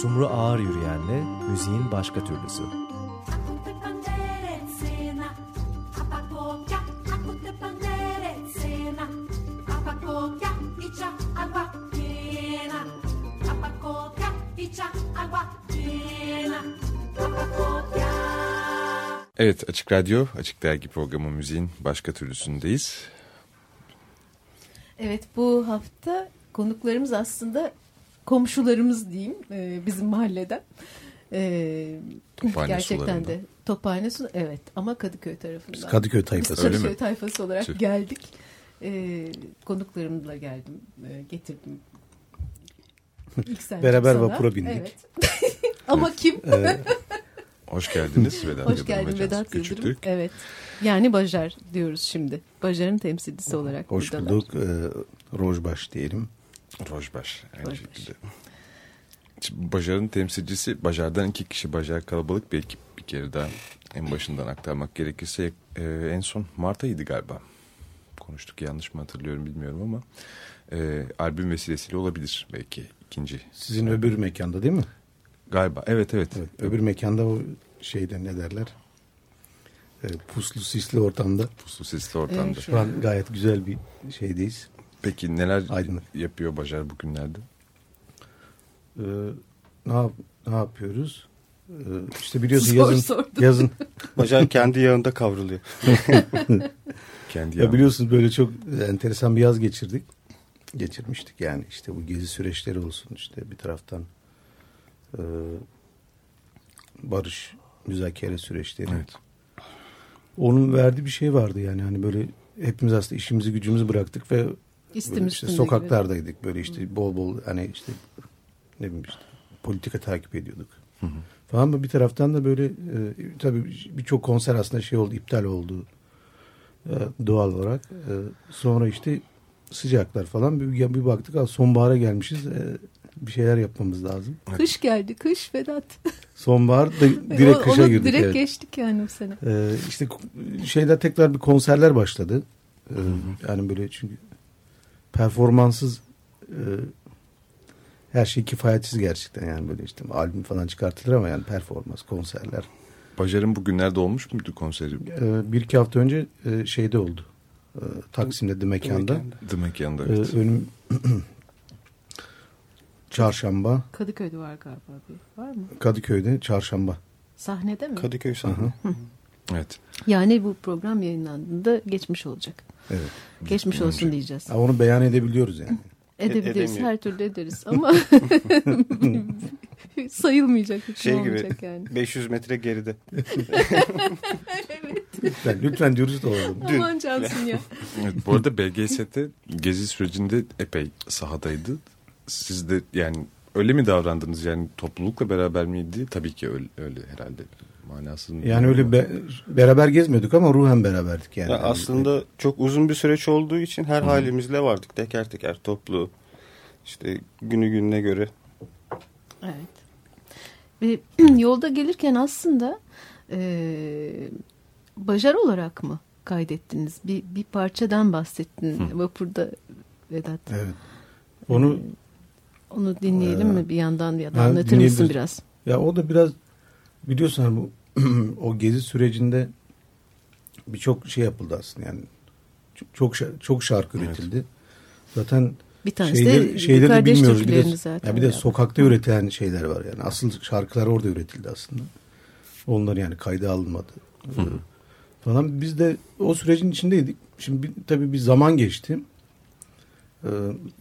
Sumru Ağır Yürüyen'le müziğin başka türlüsü. Evet Açık Radyo, Açık Dergi programı müziğin başka türlüsündeyiz. Evet bu hafta konuklarımız aslında komşularımız diyeyim e, bizim mahalleden. E, Tophane gerçekten sularında. de Tophane su evet ama Kadıköy tarafından. Biz Kadıköy tayfası. Biz Öyle Kadıköy mi? tayfası olarak Tüh. geldik. E, konuklarımla geldim, e, getirdim. Beraber sana. vapura bindik. Evet. ama kim? Hoş geldiniz Vedat Hoş geldin Vedat Küçüktürk. Yıldırım. Evet. Yani Bajar diyoruz şimdi. Bajar'ın temsilcisi olarak hoş buradalar. bulduk. Ee, Rojbaş diyelim. Rojbaş aynı Rojbaş. şekilde. Şimdi Bajar'ın temsilcisi, Bajar'dan iki kişi, Bajar kalabalık bir ekip bir kere daha en başından aktarmak gerekirse e, en son Mart ayıydı galiba. Konuştuk yanlış mı hatırlıyorum bilmiyorum ama e, albüm vesilesiyle olabilir belki ikinci. Sizin öbür mekanda değil mi? Galiba evet evet. Evet, öbür mekanda o şeyde ne derler? Ee, puslu sisli ortamda. Puslu sesli ortamda. Evet, Şu an gayet güzel bir şeydeyiz. Peki neler Aydınlık. yapıyor Bajar bugünlerde? Ee, ne, yap, ne yapıyoruz? Ee, işte biliyorsun yazın yazın Bacan kendi yağında kavruluyor. Kendi ya biliyorsunuz böyle çok enteresan bir yaz geçirdik. Geçirmiştik yani işte bu gezi süreçleri olsun işte bir taraftan e, barış müzakere süreçleri. Evet. Onun verdiği bir şey vardı yani hani böyle hepimiz aslında işimizi gücümüzü bıraktık ve İstim işte üstünde sokaklardaydık böyle işte bol bol hani işte ne bileyim işte politika takip ediyorduk. Falan ama bir taraftan da böyle e, tabii birçok konser aslında şey oldu iptal oldu e, doğal olarak. E, sonra işte sıcaklar falan bir, bir baktık "Aa, sonbahara gelmişiz e, bir şeyler yapmamız lazım. gibi. Kış geldi, kış Vedat. Sonbahar da direkt O- kışa onu girdik. Direkt evet. geçtik yani bu sene. Ee, işte şeyler tekrar bir konserler başladı. Ee, yani böyle çünkü performanssız e, her şey kifayetsiz gerçekten yani böyle işte albüm falan çıkartılır ama yani performans, konserler. Bajar'ın bugünlerde olmuş muydu konseri? Ee, bir iki hafta önce e, şeyde oldu. Ee, Taksim'de The Mekan'da. The Mekan'da Ee, evet. önüm Çarşamba, Kadıköy'de var galiba bir. Var mı? Kadıköy'de Çarşamba. Sahnede mi? Kadıköy sahne. Evet. Yani bu program yayınlandığında geçmiş olacak. Evet. Geçmiş olsun diyeceğiz. Ha, onu beyan edebiliyoruz yani. Edebiliriz, edemiyor. her türlü ederiz ama sayılmayacak, hüküm Şey gibi olmayacak yani. 500 metre geride. Lütfen, lütfen dürüst olalım. Aman cansın ya. evet. Bu arada BGS'te gezi sürecinde epey sahadaydı. Siz de yani öyle mi davrandınız? Yani toplulukla beraber miydi? Tabii ki öyle, öyle herhalde. Manasız mı? Yani öyle be- beraber gezmiyorduk ama ruhen beraberdik yani. Ya aslında çok uzun bir süreç olduğu için her halimizle vardık teker teker toplu. İşte günü gününe göre. Evet. Ve yolda gelirken aslında e, bajar olarak mı kaydettiniz? Bir, bir parçadan bahsettin vapurda Vedat. Evet. Onu Onu dinleyelim mi bir yandan ya da anlatır mısın biraz? ya o da biraz biliyorsun hani bu o gezi sürecinde birçok şey yapıldı aslında yani çok çok, şa- çok şarkı Evet. üretildi. Zaten Bir tanesi şeyleri, de şeyleri de kardeş bilmiyoruz. Bir de, zaten. ya bir de ya. sokakta üretilen şeyler var yani. Asıl şarkılar orada üretildi aslında. Onlar yani kayda alınmadı. Ee, Falan. Biz de o sürecin içindeydik. Şimdi bir, tabii bir zaman geçti. Ee,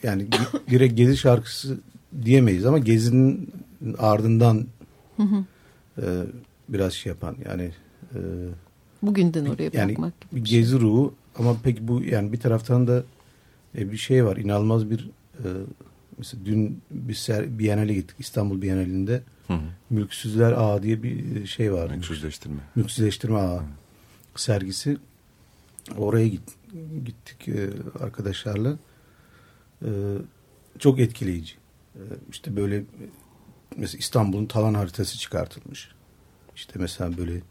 yani direkt Gezi şarkısı diyemeyiz ama Gezi'nin ardından e, biraz şey yapan yani e, Bugünden oraya yani bırakmak gibi şey. gezi ruhu ama peki bu yani bir taraftan da e, bir şey var inanılmaz bir e, mesela dün bir ser, Biennale gittik İstanbul Bienalinde Hı hı. Mülksüzler Ağa diye bir şey var. Mülksüzleştirme. Mülksüzleştirme Ağı sergisi. Oraya git, gittik e, arkadaşlarla. E, çok etkileyici. E, işte böyle mesela İstanbul'un talan haritası çıkartılmış. İşte mesela böyle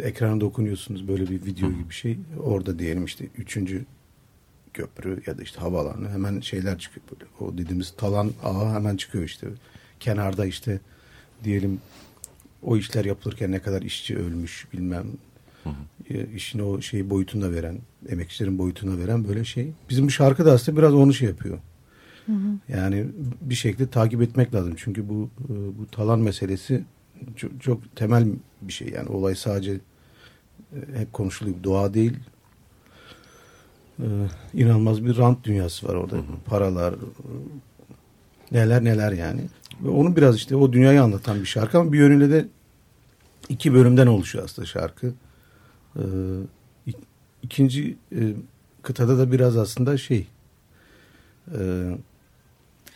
ekrana dokunuyorsunuz böyle bir video gibi bir şey. Orada diyelim işte üçüncü köprü ya da işte havaalanı hemen şeyler çıkıyor böyle. O dediğimiz talan ağı hemen çıkıyor işte. kenarda işte diyelim o işler yapılırken ne kadar işçi ölmüş bilmem e, işin o şey boyutunda veren emekçilerin boyutuna veren böyle şey. Bizim bu şarkı da aslında biraz onu şey yapıyor. Yani bir şekilde takip etmek lazım. Çünkü bu e, bu talan meselesi çok, çok temel bir şey. Yani olay sadece e, hep konuşuluyor. Doğa değil. E, inanılmaz bir rant dünyası var orada. Paralar, e, neler neler yani. Ve onu biraz işte o dünyayı anlatan bir şarkı ama bir yönüyle de iki bölümden oluşuyor aslında şarkı. İk- ikinci e, kıtada da biraz aslında şey e,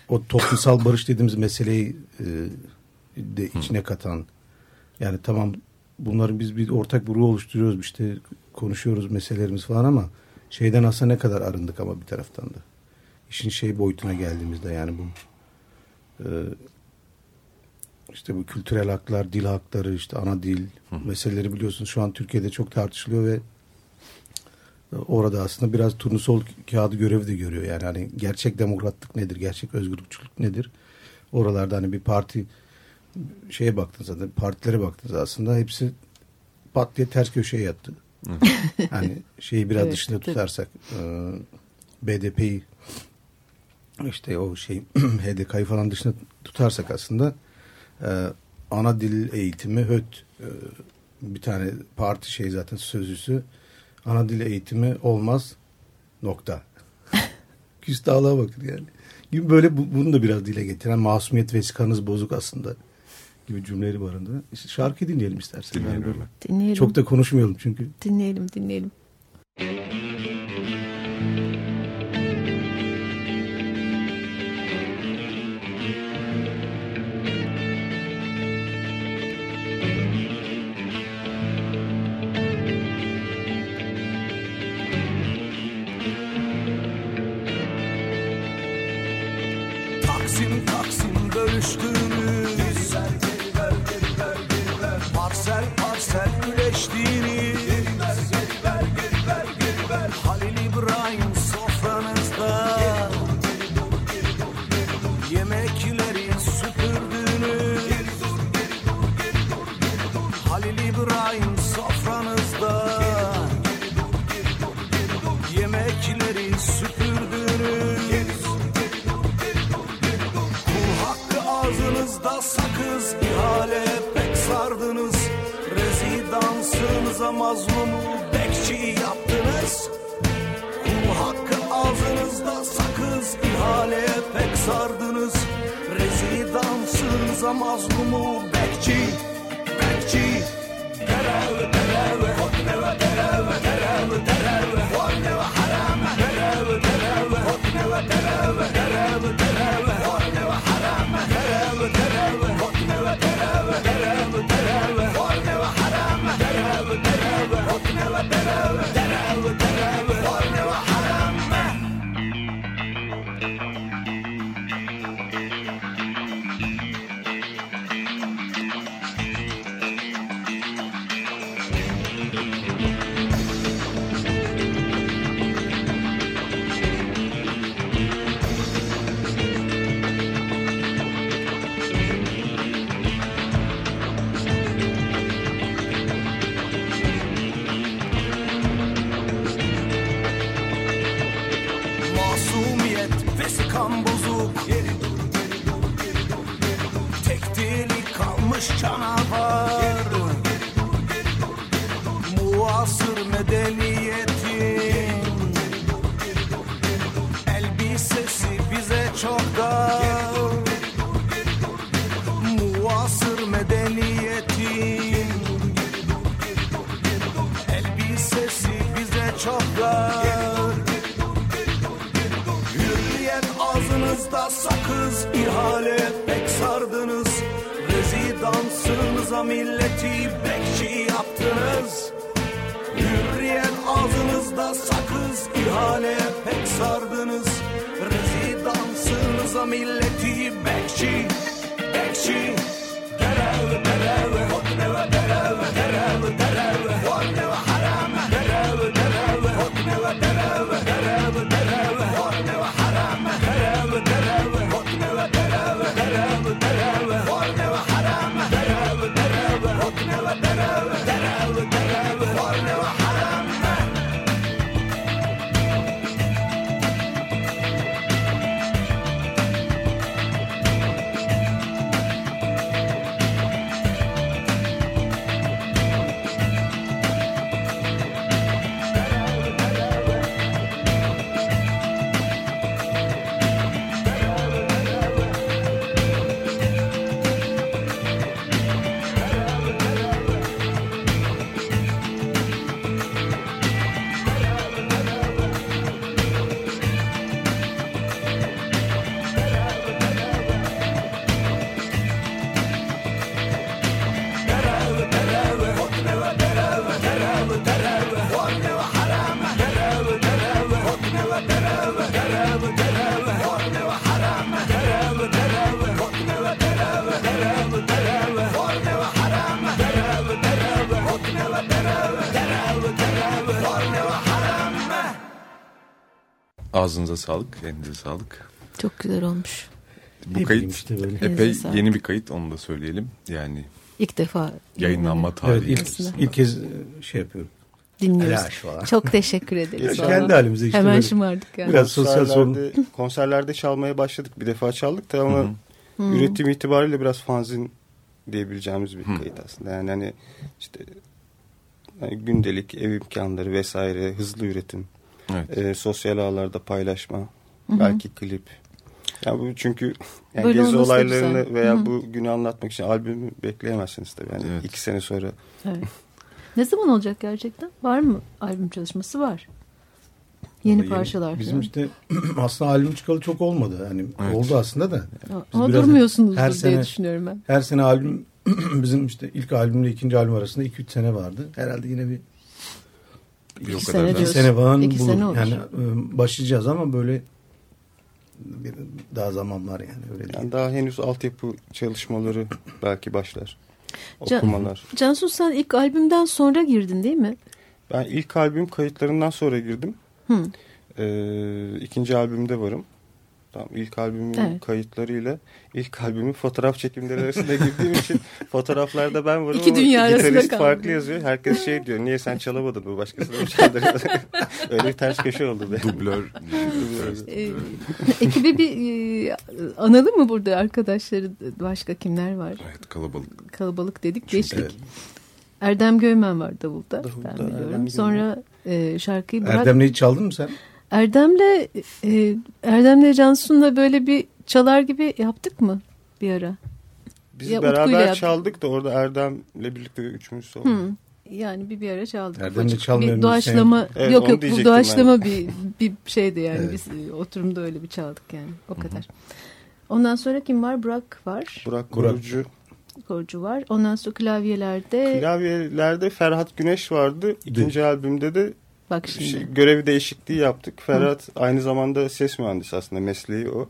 o toplumsal barış dediğimiz meseleyi e, de içine katan yani tamam bunların biz bir ortak bir ruh oluşturuyoruz işte konuşuyoruz meselelerimiz falan ama şeyden aslında ne kadar arındık ama bir taraftan da. İşin şey boyutuna geldiğimizde yani bu e, işte bu kültürel haklar, dil hakları, işte ana dil meseleleri biliyorsunuz şu an Türkiye'de çok tartışılıyor ve e, orada aslında biraz turnusol kağıdı görevi de görüyor. Yani hani gerçek demokratlık nedir, gerçek özgürlükçülük nedir? Oralarda hani bir parti şeye baktığınızda da partilere baktığınızda aslında hepsi pat diye ters köşeye yattı. hani şeyi biraz Evet, dışında tutarsak e, BDP'yi işte o şey HDK'yı falan dışında tutarsak aslında e, ana dil eğitimi HÖT e, bir tane parti şey zaten sözcüsü ana dil eğitimi olmaz nokta. Küstahlığa bakın yani. Gibi böyle bu- bunu da biraz dile getiren masumiyet vesikanız bozuk aslında gibi cümleleri barındıran. İşte şarkı dinleyelim istersen. Dinleyelim Yani böyle. Dinleyelim. Çok da konuşmayalım çünkü. dinleyelim dinleyelim. Mazlumu bekçi yaptınız. Kul hakkı ağzınızda sakız ihale pek sardınız. Rezidansınıza mazlumu bekçi Bekçi. Terev terev hotneve terev terev terev hotneve haram Ağzınıza sağlık, elinize sağlık. Çok güzel olmuş. Bu Ne kayıt işte böyle. epey sağlık. yeni bir kayıt onu da söyleyelim. Yani İlk defa yayınlanma Evet tarihi. ilk, Aslında. ilk kez e, şey yapıyorum. dinliyoruz. Çok teşekkür ederiz. Vallahi. kendi halimize işte Hemen şımardık yani. Biraz sosyal sorun. konserlerde, çalmaya başladık. Bir defa çaldık da ama Hı hı. üretim itibariyle biraz fanzin diyebileceğimiz bir Hı. kayıt aslında. Yani hani işte hani gündelik ev imkanları vesaire, hızlı üretim, Evet. e, sosyal ağlarda paylaşma, belki klip. Yani bu çünkü yani Böyle gezi olaylarını güzel. veya Hı hı. bu günü anlatmak için albümü bekleyemezsiniz tabii. Yani Evet. iki sene sonra Evet. Ne zaman olacak gerçekten? Var mı albüm çalışması? Var. Yeni Vallahi parçalar Bizim falan. işte aslında albüm çıkalı çok olmadı. Hani Evet. oldu aslında da. Ama biraz durmuyorsunuzdur her diye sene- düşünüyorum ben. Her sene albüm bizim işte ilk albümle ikinci albüm arasında 2-3 sene vardı. Herhalde yine bir Bir o İki kadar sene iki diyorsun. sene falan İki bulur. sene olur. Yani e, başlayacağız ama böyle bir, daha zaman var yani öyle değil. yani daha henüz altyapı çalışmaları belki başlar. Can- Okumalar. Cansu sen ilk albümden sonra girdin değil mi? Ben ilk albüm kayıtlarından sonra girdim. Hı. Ee, ikinci albümde varım. Tamam, ilk albümün Evet. kayıtlarıyla ilk albümün fotoğraf çekimleri arasında girdiğim için fotoğraflarda ben varım İki ama dünya arasında gitarist kaldı. farklı yazıyor. Herkes şey diyor niye sen çalamadın bu başkasına mı çaldırıyor? Öyle bir ters köşe oldu. be. Dublör. Ee, ekibi bir e, analım mı burada arkadaşları başka kimler var? evet kalabalık. Kalabalık dedik geçtik. Evet. Erdem Göymen var davulda, Davulda, ben biliyorum. Sonra e, şarkıyı bırak. Erdem'le hiç çaldın mı sen? Erdem'le e, Erdem'le Cansu'nla böyle bir çalar gibi yaptık mı bir ara? Biz Ya beraber çaldık da orada Erdem'le birlikte üçümüz olduk. Hı. Yani bir bir ara çaldık. Erdem'le çalmayan bir doğaçlama Evet, yok yok bu doğaçlama bir bir şeydi yani Evet. biz e, oturumda öyle bir çaldık yani o kadar. Ondan sonra kim var? Burak var. Burak Burak. Korucu. Korucu var. Ondan sonra klavyelerde Klavyelerde Ferhat Güneş vardı. İkinci albümde de bak şimdi. şey, görev değişikliği yaptık. Ferhat aynı zamanda ses mühendisi aslında mesleği o.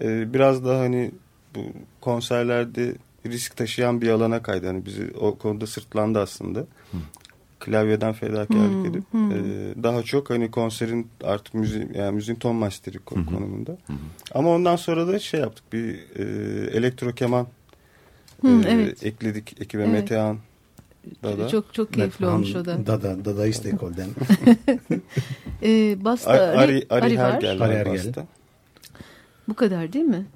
Ee, biraz da hani bu konserlerde risk taşıyan bir alana kaydı. Hani bizi o konuda sırtlandı aslında. Klavyeden fedakarlık Hı, edip hı. e, daha çok hani konserin artık müziğin yani müziğin ton masteri ko- konumunda. Ama ondan sonra da şey yaptık bir e, elektro keman Hı, e, evet. ekledik ekibe Evet. Metehan da da. Çok çok keyifli Metehan olmuş o da. Dada, Dadaist ekolden. Ee, Basta Ari, Ari, Ari, Ari Ari Ari basta. Bu kadar değil mi?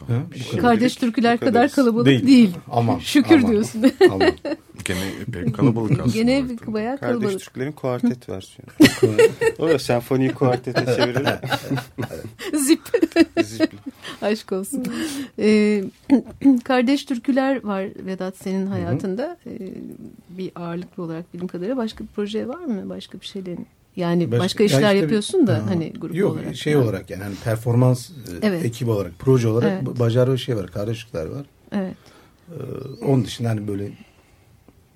Bu kadar. Kardeş türküler kadar kalabalık Değil. değil. Aman, Şükür aman. diyorsun. Aman. Gene epey kalabalık aslında. Gene bayağı Kardeş kalabalık. Türklerin kuartet versiyonu. o da senfoniyi kuartete çevirelim. Zip. Zipli. Aşk olsun. Ee, kardeş türküler var Vedat senin hayatında. Ee, bir ağırlıklı olarak bildiğim kadarıyla başka bir proje var mı? Başka bir şeylerin yani başka, ya işler işte bir- yapıyorsun da Ha. hani grup Yok, olarak. şey falan. olarak yani hani performans e, Evet. ekip olarak, proje olarak Evet. Bacar şey var, kardeşlikler var. Evet. Ee, onun dışında hani böyle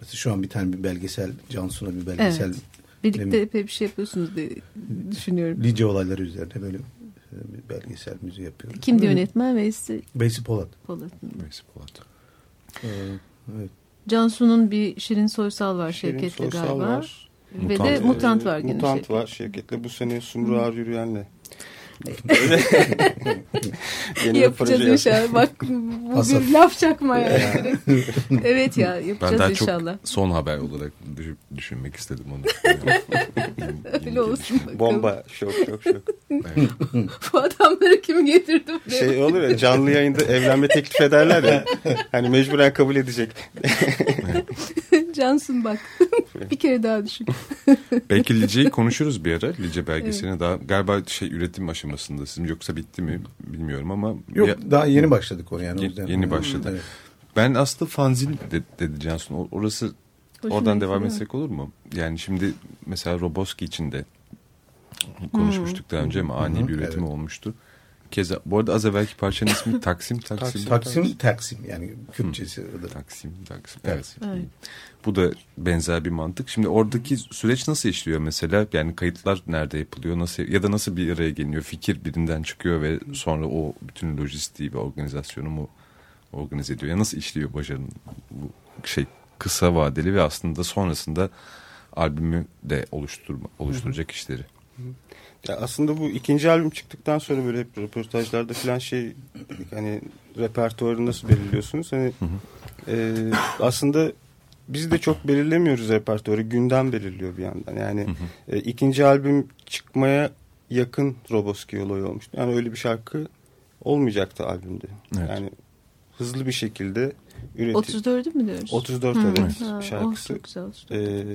mesela şu an bir tane bir belgesel, Cansu'na bir belgesel Evet. Birlikte epey bir şey yapıyorsunuz diye düşünüyorum. Lice olayları üzerine böyle e, bir belgesel müziği yapıyoruz. Kimdi Böyle- yönetmen? Veysi Beysi Polat. Polat. Neyse, Polat. Ee, evet. Cansu'nun bir Şirin Soysal var Şirin Şevket'le Soysal galiba. var. Ve Mutant. de Mutant var gene. Mutant var Şevket'le. Bu sene Sumru Ağır Yürüyen'le. Yeni bir Yapacağız inşallah. Bak bu bir laf çakma yani. evet ya Ben yapacağız daha inşallah. çok son haber olarak düş- düşünmek istedim onu. Öyle olsun bakalım. Bomba şok şok şok. Evet. Bu adamları kim getirdi buraya? Şey olur ya canlı yayında evlenme teklif ederler ya. Hani mecburen kabul edecek. Cansın bak. Bir kere daha düşün. Belki Lice'yi konuşuruz bir ara. Lice belgeselini daha galiba şey üretim aşamasında. Sizin yoksa bitti mi bilmiyorum ama Yok ya- daha yeni başladık onu yani. o Ye- yüzden. yeni başladı. Evet. ben aslında fanzin de- dedi Cansun. Orası Hoşuma oradan gitti, devam etsek olur mu? Yani şimdi mesela Roboski için de konuşmuştuk daha önce ama ani bir üretimi evet. olmuştu. Keza bu arada az evvelki parçanın ismi Taksim Taksim. Taksim Taksim yani Kürtçesi. Taksim Taksim. Evet. Evet. Bu da benzer bir mantık. Şimdi oradaki süreç nasıl işliyor mesela? Yani kayıtlar nerede yapılıyor? Nasıl ya da nasıl bir araya geliniyor? Fikir birinden çıkıyor ve sonra o bütün lojistiği ve organizasyonu mu organize ediyor? Ya nasıl işliyor Bajar'ın bu şey kısa vadeli ve aslında sonrasında albümü de oluşturma, oluşturacak işleri? Ya aslında bu ikinci albüm çıktıktan sonra böyle hep röportajlarda falan şey hani repertuarı nasıl belirliyorsunuz? Hani e, aslında biz de çok belirlemiyoruz repertuarı. Gündem belirliyor bir yandan. Yani e, ikinci albüm çıkmaya yakın Roboski olayı olmuştu. Yani öyle bir şarkı olmayacaktı albümde. Evet. Yani hızlı bir şekilde üretim. 34'ü mü diyoruz? 34 Hı. evet Ha, şarkısı. Oh, çok güzel. 34. Ee,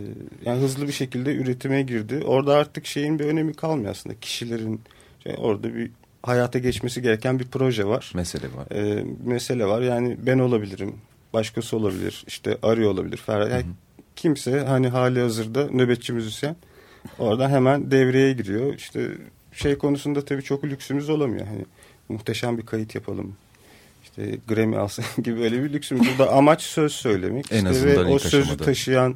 yani hızlı bir şekilde üretime girdi. Orada artık şeyin bir önemi kalmıyor aslında. Kişilerin şey, orada bir hayata geçmesi gereken bir proje var. Mesele var. Ee, mesele var. Yani ben olabilirim. Başkası olabilir. işte Arı olabilir. Ferhat. Yani kimse hani hali hazırda nöbetçi müzisyen oradan hemen devreye giriyor. İşte şey konusunda tabii çok lüksümüz olamıyor. Hani muhteşem bir kayıt yapalım. İşte Grammy alsın gibi öyle bir lüksümüz. Burada amaç söz söylemek. En İşte azından ve o sözü aşamada. taşıyan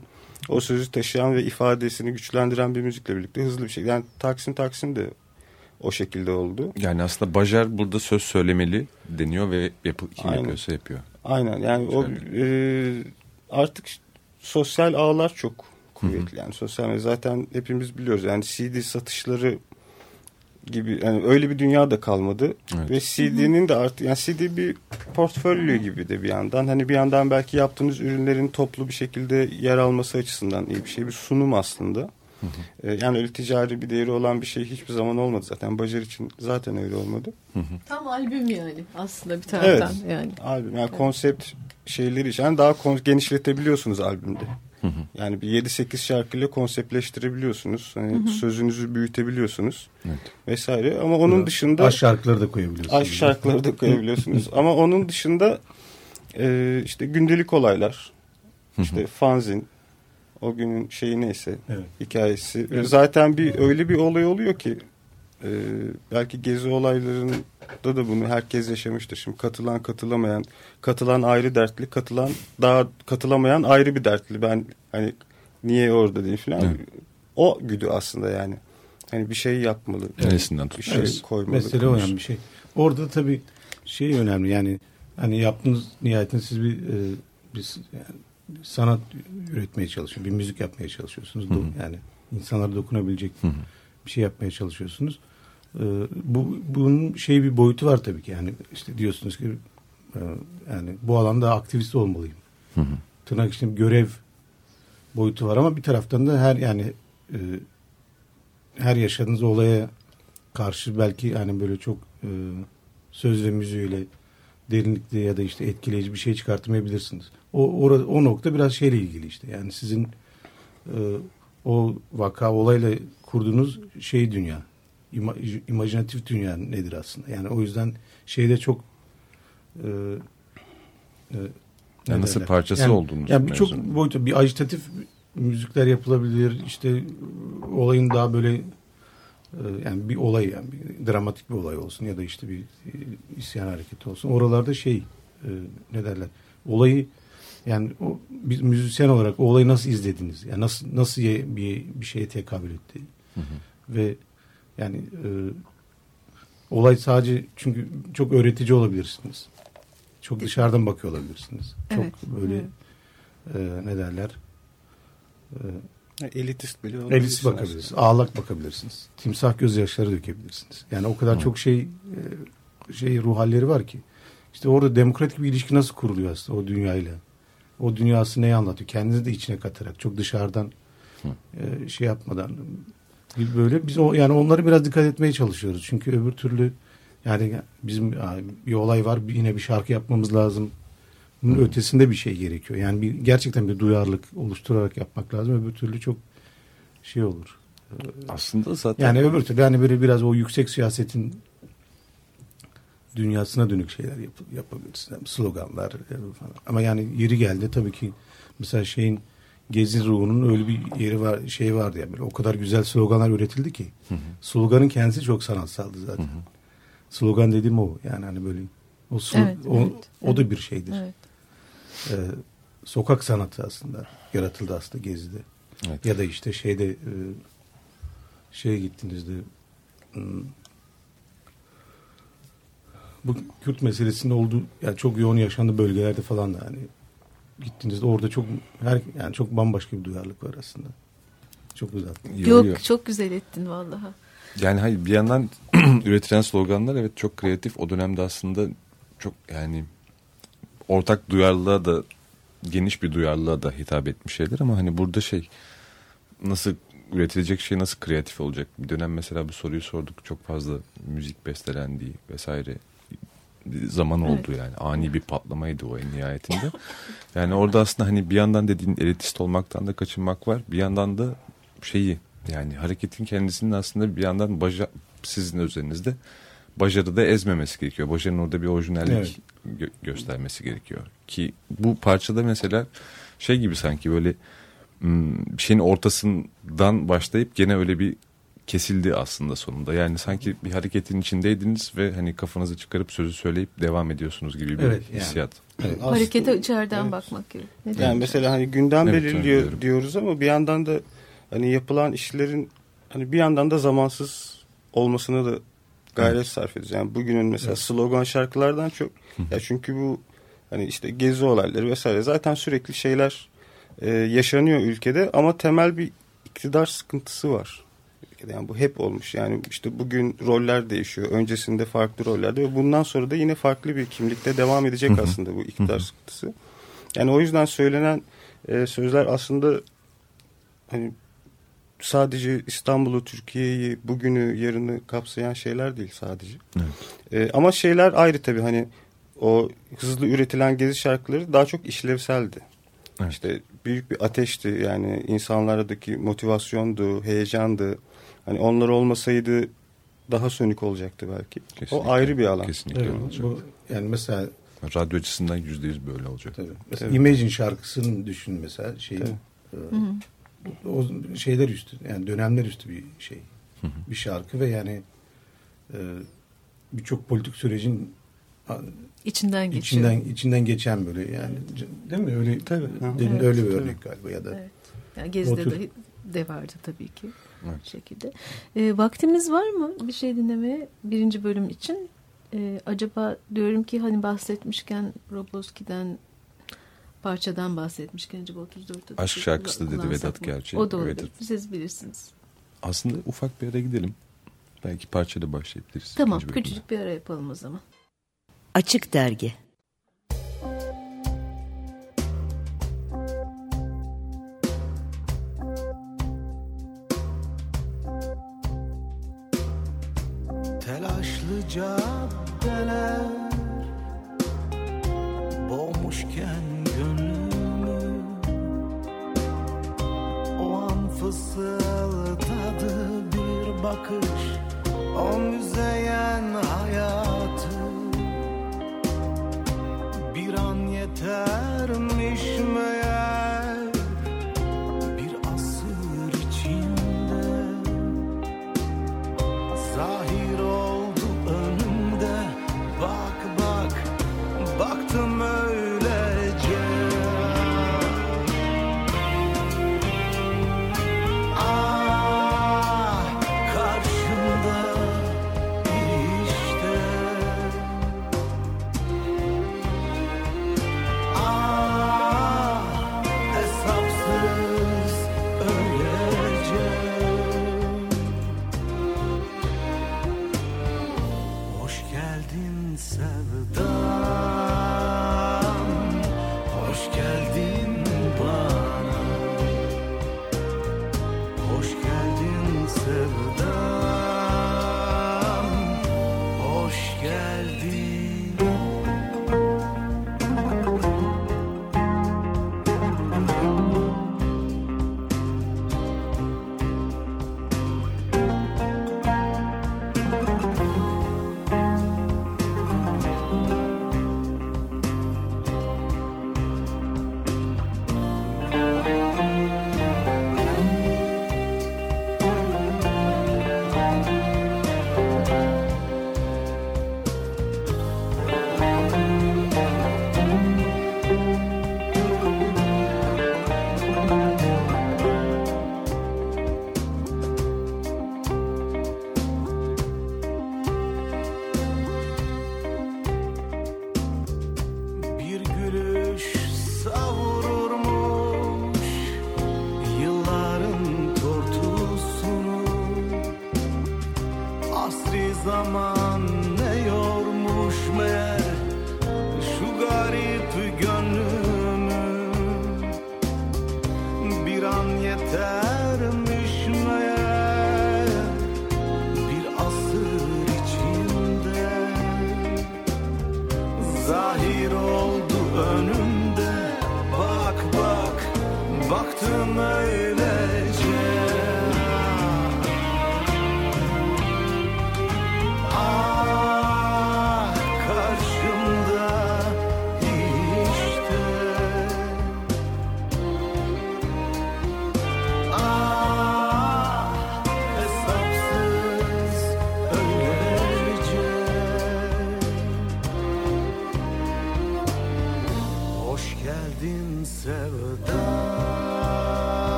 o sözü taşıyan ve ifadesini güçlendiren bir müzikle birlikte hızlı bir şekilde. Yani Taksim Taksim de o şekilde oldu. Yani aslında Bajar burada söz söylemeli deniyor ve yapı, kim Aynen. yapıyorsa yapıyor. Aynen yani o e, artık sosyal ağlar çok kuvvetli. Yani sosyal zaten hepimiz biliyoruz. Yani CD satışları gibi yani öyle bir dünya da kalmadı. Evet. Ve CD'nin de artık yani CD bir portfolyo gibi de bir yandan. Hani bir yandan belki yaptığınız ürünlerin toplu bir şekilde yer alması açısından iyi bir şey. Bir sunum aslında. E, yani öyle ticari bir değeri olan bir şey hiçbir zaman olmadı zaten. Bajar için zaten öyle olmadı. Tam albüm yani aslında bir taraftan yani. Albüm yani konsept şeyleri için yani daha genişletebiliyorsunuz albümde. Yani bir 7-8 şarkıyla konseptleştirebiliyorsunuz. Hani sözünüzü büyütebiliyorsunuz Evet. vesaire. Ama onun dışında Aşk şarkıları da koyabiliyorsunuz. aşk şarkıları da koyabiliyorsunuz. Ama onun dışında e, işte gündelik olaylar, işte fanzin, o günün şeyi neyse Evet. hikayesi. Zaten bir öyle bir olay oluyor ki e, belki gezi olaylarında da bunu herkes yaşamıştır. Şimdi katılan katılamayan, katılan ayrı dertli, katılan daha katılamayan ayrı bir dertli. Ben hani niye orada değil falan. Evet. O güdü aslında yani. Hani bir şey yapmalı. Neresinden Bir şey koymalı. Mesele o yani bir şey. Orada tabii şey önemli yani hani yaptığınız nihayetinde siz bir, e, bir yani sanat üretmeye çalışıyorsunuz. Bir müzik yapmaya çalışıyorsunuz. Do- Yani insanlara dokunabilecek bir şey yapmaya çalışıyorsunuz. E, bu bunun şey bir boyutu var tabii ki. Yani işte diyorsunuz ki e, yani bu alanda aktivist olmalıyım. Tırnak içinde görev boyutu var ama bir taraftan da her yani e, her yaşadığınız olaya karşı belki yani böyle çok e, söz ve müziğiyle derinlikli ya da işte etkileyici bir şey çıkartmayabilirsiniz. O ora- o nokta biraz şeyle ilgili işte. Yani sizin e, o vaka olayla kurduğunuz şey dünya, ima, imajinatif dünya nedir aslında? Yani o yüzden şeyde çok e, e, Yani nasıl derler? parçası yani, olduğunuz Yani birçok boyutu bir ajitatif müzikler yapılabilir. İşte olayın daha böyle yani bir olay yani bir dramatik bir olay olsun ya da işte bir e, isyan hareketi olsun. Oralarda şey e, ne derler? Olayı yani o, bir müzisyen olarak o olayı nasıl izlediniz? Yani nasıl nasıl bir bir şeye tekabül etti? Ve yani e, olay sadece çünkü çok öğretici olabilirsiniz. Çok dışarıdan bakıyor olabilirsiniz. Çok Evet, böyle evet. e, ne derler? E, Elitist bile olabilirsiniz bakabilirsiniz. Ağlak bakabilirsiniz. Timsah gözyaşları dökebilirsiniz. Yani o kadar çok şey e, şey ruh halleri var ki. İşte orada demokratik bir ilişki nasıl kuruluyor aslında o dünyayla? O dünyası neyi anlatıyor? Kendinizi de içine katarak çok dışarıdan e, şey yapmadan gibi böyle biz o yani onları biraz dikkat etmeye çalışıyoruz. Çünkü öbür türlü yani bizim bir olay var yine bir şarkı yapmamız lazım. Bunun ötesinde bir şey gerekiyor. Yani bir gerçekten bir duyarlılık oluşturarak yapmak lazım. Öbür türlü çok şey olur. Aslında zaten Yani öbür türlü yani böyle biraz o yüksek siyasetin dünyasına dönük şeyler yap, yapabilirsin. Yani sloganlar e, falan. Ama yani yeri geldi tabii ki mesela şeyin Gezi ruhunun öyle bir yeri var, şey vardı ya böyle o kadar güzel sloganlar üretildi ki. Sloganın kendisi çok sanatsaldı zaten. Slogan dediğim o. Yani hani böyle o, Evet, o, evet, o da bir şeydir. Evet. Ee, sokak sanatı aslında yaratıldı aslında Gezi'de. Evet. Ya da işte şeyde e, şeye gittiğinizde hmm, bu Kürt meselesinin olduğu yani çok yoğun yaşandığı bölgelerde falan da hani gittiğinizde orada çok her yani çok bambaşka bir duyarlılık var aslında. çok. Yo, Yok yo. çok güzel ettin vallahi. Yani hayır bir yandan üretilen sloganlar evet çok kreatif. O dönemde aslında çok yani ortak duyarlılığa da geniş bir duyarlılığa da hitap etmiş şeyler ama hani burada şey nasıl üretilecek şey nasıl kreatif olacak? Bir dönem mesela bu soruyu sorduk. Çok fazla müzik bestelendiği vesaire zaman oldu yani. Ani bir patlamaydı o en nihayetinde. Yani orada aslında hani bir yandan dediğin elitist olmaktan da kaçınmak var. Bir yandan da şeyi yani hareketin kendisinin aslında bir yandan baca, sizin üzerinizde başarıda ezmemesi gerekiyor. Başarının orada bir orijinallik gö- göstermesi gerekiyor. Ki bu parçada mesela şey gibi sanki böyle bir şeyin ortasından başlayıp gene öyle bir kesildi aslında sonunda. Yani sanki bir hareketin içindeydiniz ve hani kafanızı çıkarıp sözü söyleyip devam ediyorsunuz gibi bir Evet, yani. hissiyat. Evet, Harekete içeriden Evet. bakmak gibi. Ne Yani mesela hani gündem Evet, belirliyor söylüyorum. diyoruz ama bir yandan da hani yapılan işlerin hani bir yandan da zamansız olmasına da gayret sarf ediyoruz. Yani bugünün mesela slogan şarkılardan çok ya çünkü bu hani işte gezi olayları vesaire zaten sürekli şeyler e, yaşanıyor ülkede ama temel bir iktidar sıkıntısı var. Ülkede. Yani bu hep olmuş. Yani işte bugün roller değişiyor. Öncesinde farklı rollerde ve bundan sonra da yine farklı bir kimlikte devam edecek aslında bu iktidar sıkıntısı. Yani o yüzden söylenen e, sözler aslında hani sadece İstanbul'u, Türkiye'yi, bugünü, yarını kapsayan şeyler değil sadece. E, ama şeyler ayrı tabii hani o hızlı üretilen gezi şarkıları daha çok işlevseldi. Evet. İşte büyük bir ateşti yani insanlardaki motivasyondu, heyecandı. Hani onlar olmasaydı daha sönük olacaktı belki. Kesinlikle. O ayrı bir alan. Kesinlikle Evet, öyle olacak. bu, yani mesela Radyo açısından yüzde yüz böyle olacak. Tabii. Mesela Tabii. Imagine şarkısını düşün mesela şeyi. Tabii. e, o şeyler üstü yani dönemler üstü bir şey. Bir şarkı ve yani e, birçok politik sürecin İçinden geçiyor. içinden içinden geçen böyle yani değil mi öyle Tabii. Hı. Evet. öyle bir örnek galiba ya da Evet. Yani Gezi'de Otur. de, de vardı tabii ki. Evet. Bu şekilde. Ee, vaktimiz var mı bir şey dinlemeye birinci bölüm için? Ee, acaba diyorum ki hani bahsetmişken Roboski'den parçadan bahsetmişken acaba 34'te de Aşk şarkısı da dedi Vedat mı? gerçi. O da olabilir. Evet. Siz bilirsiniz. Aslında ufak bir ara gidelim. Belki parçayla başlayabiliriz. Tamam küçücük bir ara yapalım o zaman. Açık Dergi Telaşlı caddeler Boğmuşken gönlümü bakış. O müzeyen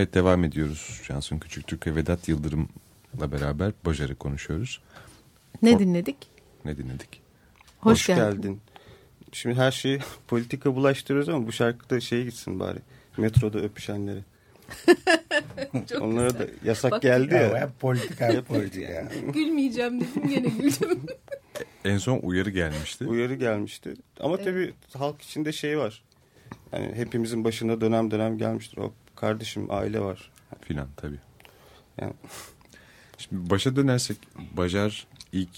Evet devam ediyoruz. Cansun Küçüktürk ve Vedat Yıldırım'la beraber Bajar'ı konuşuyoruz. Ne Or- dinledik? Ne dinledik? Hoş, geldin. Şimdi her şeyi politika bulaştırıyoruz ama bu şarkıda şey gitsin bari. Metroda öpüşenleri. Çok Onlara da yasak Bak- geldi Ya, ya. hep politika hep politika ya. Gülmeyeceğim dedim gene güldüm. En son uyarı gelmişti. Uyarı gelmişti. Ama tabii halk içinde şey var. Yani hepimizin başına dönem dönem gelmiştir. O kardeşim aile var. filan tabii. Yani Şimdi başa dönersek Bajar ilk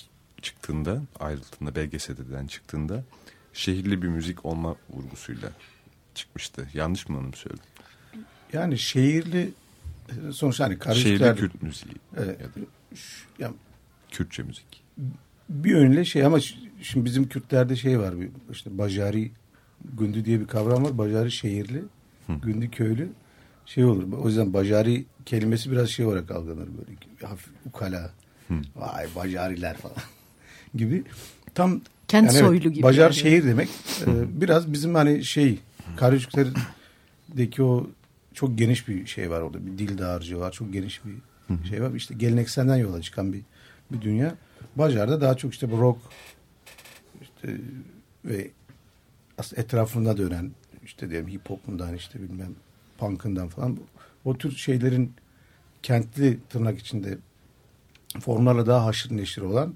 çıktığında ayrıldığında BGS'den çıktığında şehirli bir müzik olma vurgusuyla çıkmıştı. Yanlış mı onu söyledim? Yani şehirli sonuçta hani Şehirli karışıklar. Kürt müziği Evet. ya da ya Kürtçe müzik. bir yönüyle şey ama şimdi bizim Kürtlerde şey var bir işte bacari gündü diye bir kavram var. Bacari şehirli, gündü köylü şey olur. O yüzden bacari kelimesi biraz şey olarak algılanır böyle hafif ukala. Vay bacariler falan gibi. Tam Kent evet, soylu gibi Bacar yani. şehir demek. Ee, biraz bizim hani şey Karacükler'deki o çok geniş bir şey var orada. Bir dil dağarcığı var. Çok geniş bir şey var. İşte gelenekselden yola çıkan bir bir dünya. Bacar'da daha çok işte bu rock işte ve aslında etrafında dönen işte diyelim hip hop'undan işte bilmem punk'ından falan o tür şeylerin kentli tırnak içinde formlarla daha haşır neşir olan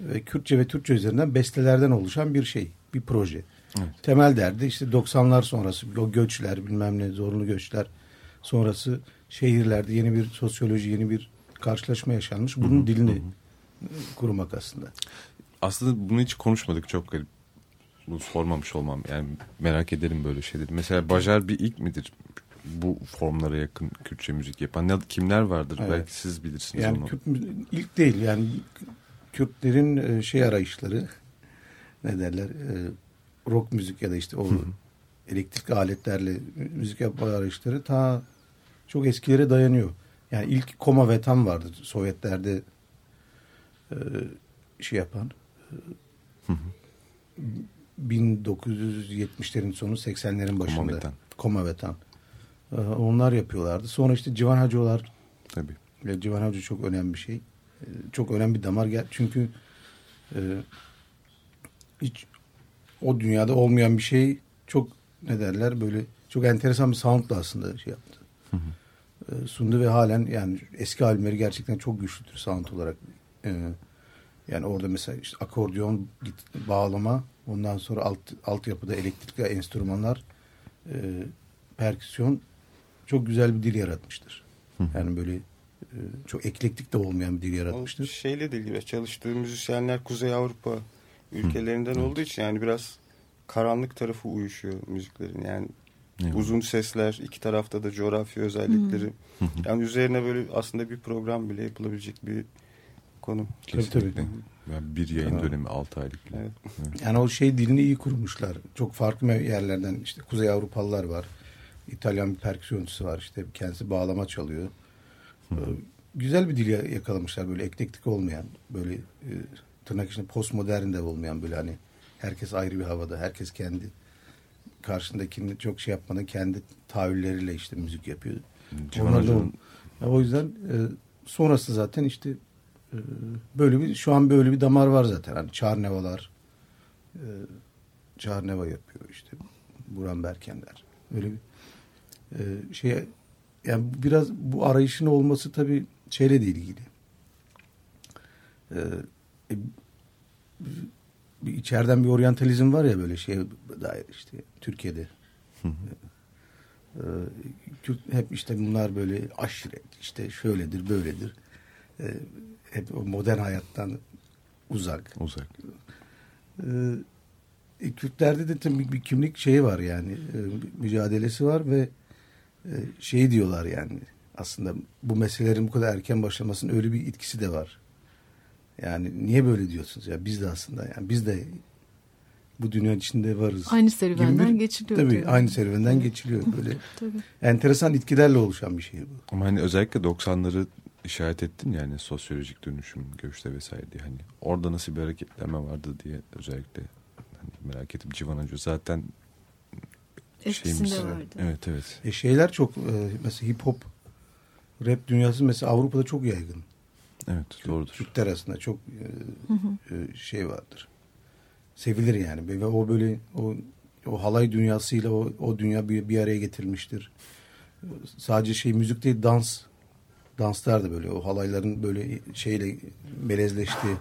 ve Kürtçe ve Türkçe üzerinden bestelerden oluşan bir şey, bir proje. Temel derdi işte 90'lar sonrası o göçler bilmem ne zorunlu göçler sonrası şehirlerde yeni bir sosyoloji, yeni bir karşılaşma yaşanmış. Bunun dilini kurmak aslında. Aslında bunu hiç konuşmadık çok garip. Bunu sormamış olmam. Yani merak ederim böyle şeyleri. Mesela Bajar bir ilk midir? Bu formlara yakın Kürtçe müzik yapan. Ne, kimler vardır? Evet. Belki siz bilirsiniz Yani onu. Kürt ilk değil yani Kürtlerin e, şey arayışları ne derler e, rock müzik ya da işte o elektrik aletlerle müzik yapma arayışları ta çok eskilere dayanıyor. Yani ilk Koma ve Tam vardı Sovyetlerde e, şey yapan e, 1970'lerin sonu 80'lerin başında Koma ve Tam. Koma ve Tam. E, onlar yapıyorlardı. Sonra işte Civan Hacıoğlar Tabii. Civan Hoca çok önemli bir şey. Ee, Çok önemli bir damar gel. Çünkü e, hiç o dünyada olmayan bir şey çok ne derler böyle çok enteresan bir soundla aslında şey yaptı. Ee, sundu ve halen yani eski albümleri gerçekten çok güçlüdür sound olarak. Ee, yani orada mesela işte akordeon, git, bağlama, ondan sonra alt altyapıda elektrik ve enstrümanlar, e, perküsyon çok güzel bir dil yaratmıştır. Yani böyle e, çok eklektik de olmayan bir dil O yaratmıştır. şeyle de ilgili çalıştığı müzisyenler Kuzey Avrupa ülkelerinden olduğu için yani biraz karanlık tarafı uyuşuyor müziklerin. Yani Evet. uzun sesler, iki tarafta da coğrafi özellikleri. Yani üzerine böyle aslında bir program bile yapılabilecek bir konu. Kesinlikle. tabii. Yani bir yayın Tamam. dönemi 6 aylık. bile. Evet. Yani o şey dilini iyi kurmuşlar. Çok farklı yerlerden işte Kuzey Avrupalılar var. İtalyan bir perküsyoncusu var işte kendisi bağlama çalıyor. Ee, güzel bir dil ya- yakalamışlar böyle eklektik olmayan böyle e, tırnak içinde postmodern de olmayan böyle hani herkes ayrı bir havada herkes kendi karşındakini çok şey yapmadan kendi tahayyülleriyle işte müzik yapıyor. Onlar da. Ya o yüzden e, sonrası zaten işte e, böyle bir şu an böyle bir damar var zaten. Hani Çarnevalar e, Çarneva yapıyor işte Buran Berkenler. Böyle bir e, şey yani biraz bu arayışın olması tabii şeyle de ilgili. E, e, bir içeriden bir oryantalizm var ya böyle şeye dair işte Türkiye'de. Ee, Kürt hep işte bunlar böyle aşiret işte şöyledir böyledir. Ee, hep o modern hayattan uzak. uzak. Ee, e, Kürtlerde de tabii bir kimlik şeyi var yani e, mücadelesi var ve şey diyorlar yani aslında bu meselelerin bu kadar erken başlamasının öyle bir etkisi de var. Yani niye böyle diyorsunuz ya biz de aslında yani biz de bu dünya içinde varız. Aynı serüvenden bir- geçiliyor Tabii diyor. aynı serüvenden geçiliyor böyle. Tabii. enteresan etkilerle oluşan bir şey bu. Ama hani özellikle 90'ları işaret ettin yani sosyolojik dönüşüm, göçte vesaire diye. Hani orada nasıl bir hareketlenme vardı diye özellikle hani merak ettim. Civan Hoca zaten Etkisinde şeyimiz- vardı. Evet evet. E şeyler çok e, mesela hip hop rap dünyası mesela Avrupa'da çok yaygın. Evet doğrudur. Türkler arasında çok e, e, şey vardır. Sevilir yani ve o böyle o o halay dünyasıyla o o dünya bir, bir araya getirilmiştir. Sadece şey müzik değil dans danslar da böyle o halayların böyle şeyle melezleştiği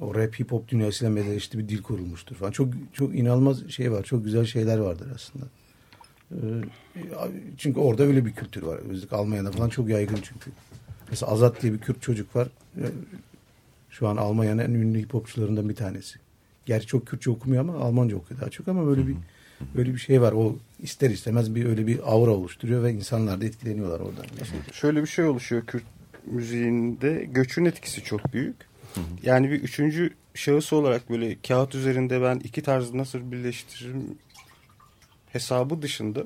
o rap hip hop dünyasıyla melezleştiği bir dil kurulmuştur falan. Çok çok inanılmaz şey var. Çok güzel şeyler vardır aslında. Ee, çünkü orada öyle bir kültür var. Özellikle Almanya'da falan çok yaygın çünkü. Mesela Azat diye bir Kürt çocuk var. Ee, Şu an Almanya'nın en ünlü hip hopçularından bir tanesi. Gerçi çok Kürtçe okumuyor ama Almanca okuyor daha çok ama böyle bir böyle bir şey var. O ister istemez bir öyle bir aura oluşturuyor ve insanlar da etkileniyorlar oradan. Şöyle bir şey oluşuyor Kürt müziğinde. Göçün etkisi çok büyük. Yani bir üçüncü şahıs olarak böyle kağıt üzerinde ben iki tarzı nasıl birleştiririm hesabı dışında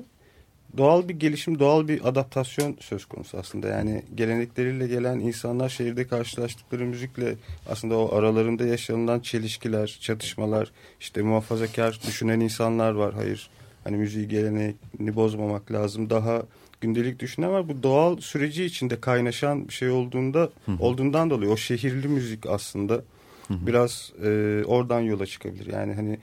doğal bir gelişim, doğal bir adaptasyon söz konusu aslında. Yani gelenekleriyle gelen insanlar şehirde karşılaştıkları müzikle aslında o aralarında yaşanılan çelişkiler, çatışmalar, işte muhafazakar düşünen insanlar var. Hayır hani müziği geleneğini bozmamak lazım. Daha gündelik düşünen var. Bu doğal süreci içinde kaynaşan bir şey olduğunda olduğundan dolayı o şehirli müzik aslında biraz e, oradan yola çıkabilir. Yani hani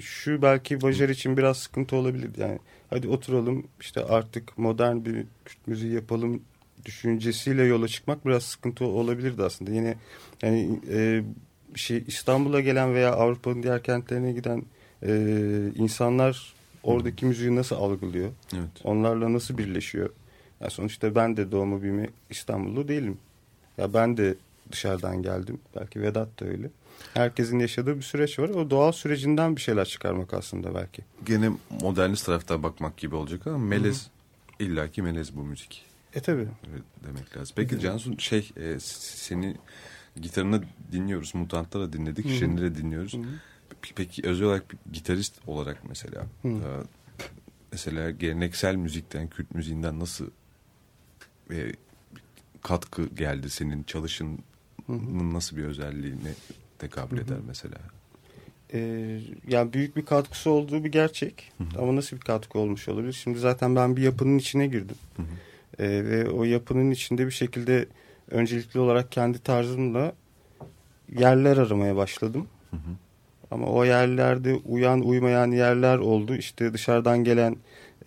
şu belki Bajar için biraz sıkıntı olabilir. Yani hadi oturalım işte artık modern bir Kürt müziği yapalım düşüncesiyle yola çıkmak biraz sıkıntı olabilirdi aslında. Yine yani e, şey İstanbul'a gelen veya Avrupa'nın diğer kentlerine giden e, insanlar oradaki müziği nasıl algılıyor? Evet. Onlarla nasıl birleşiyor? Ya sonuçta ben de doğma büyüme İstanbullu değilim. Ya ben de dışarıdan geldim. Belki Vedat da öyle. Herkesin yaşadığı bir süreç var. O doğal sürecinden bir şeyler çıkarmak aslında belki. Gene modernist tarafta bakmak gibi olacak ama melez illaki melez bu müzik. E tabi. Demek lazım. Peki Cansu şey e, seni gitarını dinliyoruz. Mutant'ta da dinledik. Şen'i de dinliyoruz. P- Peki özel olarak bir gitarist olarak mesela e, mesela geleneksel müzikten, Kürt müziğinden nasıl e, katkı geldi senin çalışının nasıl bir özelliğine tekabül eder mesela? Ee, yani büyük bir katkısı olduğu bir gerçek. Ama nasıl bir katkı olmuş olabilir? Şimdi zaten ben bir yapının içine girdim. Ee, ve o yapının içinde bir şekilde öncelikli olarak kendi tarzımla yerler aramaya başladım. Ama o yerlerde uyan uymayan yerler oldu. İşte dışarıdan gelen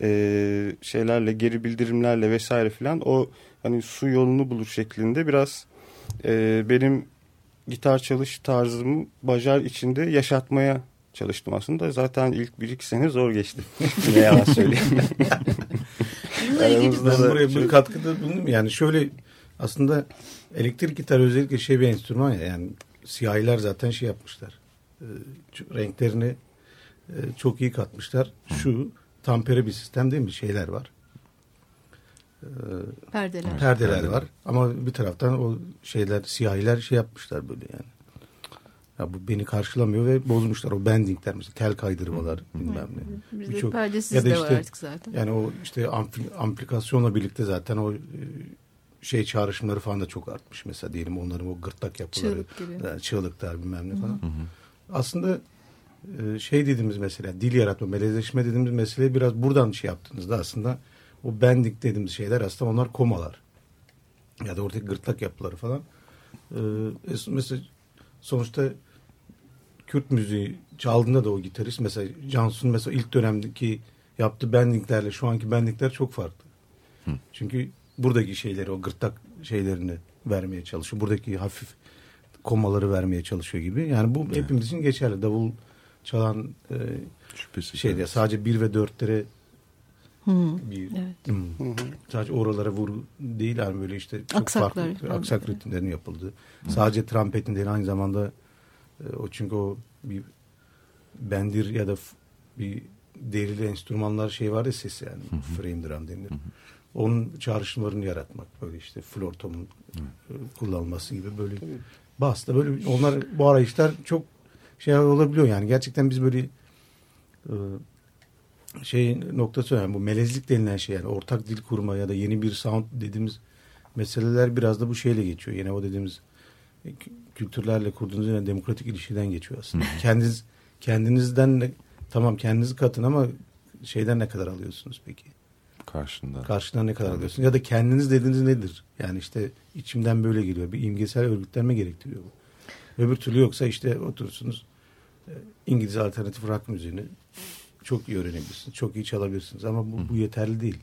e, şeylerle geri bildirimlerle vesaire filan o hani su yolunu bulur şeklinde biraz e, benim gitar çalış tarzımı Bajar içinde yaşatmaya çalıştım aslında. Zaten ilk bir iki sene zor geçti. ne yalan söyleyeyim. Aramızda Ben da buraya bir katkıda bulundum. Yani şöyle aslında elektrik gitar özellikle şey bir enstrüman ya yani siyahiler zaten şey yapmışlar. E, renklerini e, çok iyi katmışlar. Şu tampere bir sistem değil mi? Şeyler var. E, Perdeler. perdeler var ama bir taraftan o şeyler siyahiler şey yapmışlar böyle yani. Ya bu beni karşılamıyor ve bozmuşlar o bendingler mesela tel kaydırmalar bilmem ne. Bizde Birçok- perdesiz ya da de var işte- artık zaten. Yani o işte ampli- amplikasyonla birlikte zaten o şey çağrışımları falan da çok artmış. Mesela diyelim onların o gırtlak yapıları. Çığlık gibi. yani çığlıklar bilmem ne falan. Aslında e, şey dediğimiz mesela dil yaratma, melezleşme dediğimiz mesele biraz buradan şey yaptığınızda aslında o bending dediğimiz şeyler aslında onlar komalar. Ya da oradaki gırtlak yapıları falan. E, es- mesela sonuçta Kürt müziği çaldığında da o gitarist mesela Cansu'nun mesela ilk dönemdeki yaptığı bendinglerle şu anki bendingler çok farklı. Çünkü buradaki şeyleri o gırtlak şeylerini vermeye çalışıyor. Buradaki hafif komaları vermeye çalışıyor gibi. Yani bu hepimiz için geçerli. Davul çalan e, Şüphesiz. şeyde evet. sadece bir ve dörtlere Hı. bir Evet. Hmm. sadece oralara vuru değil yani böyle işte çok Aksaklar farklı falan. aksak ritimlerin yapıldığı. Sadece trampetin değil aynı zamanda e, o çünkü o bir bendir ya da f- bir derili enstrümanlar şey var ya sesi yani frame drum denir. Onun çağrışımlarını yaratmak böyle işte flortomun e, kullanılması gibi böyle bas da böyle onlar bu arayışlar çok şey olabiliyor yani gerçekten biz böyle e, şey noktası önemli. Bu melezlik denilen şey yani ortak dil kurma ya da yeni bir sound dediğimiz meseleler biraz da bu şeyle geçiyor. Yine o dediğimiz kü- kültürlerle kurduğunuz yine demokratik ilişkiden geçiyor aslında. Kendiniz kendinizden de tamam kendinizi katın ama şeyden ne kadar alıyorsunuz peki? Karşında. Karşıdan ne kadar alıyorsunuz? Ya da kendiniz dediğiniz nedir? Yani işte içimden böyle geliyor. Bir imgesel örgütlenme gerektiriyor bu. Öbür türlü yoksa işte oturursunuz e, İngiliz alternatif rock müziğini çok iyi öğrenebilirsiniz. Çok iyi çalabilirsiniz ama bu, bu yeterli değil.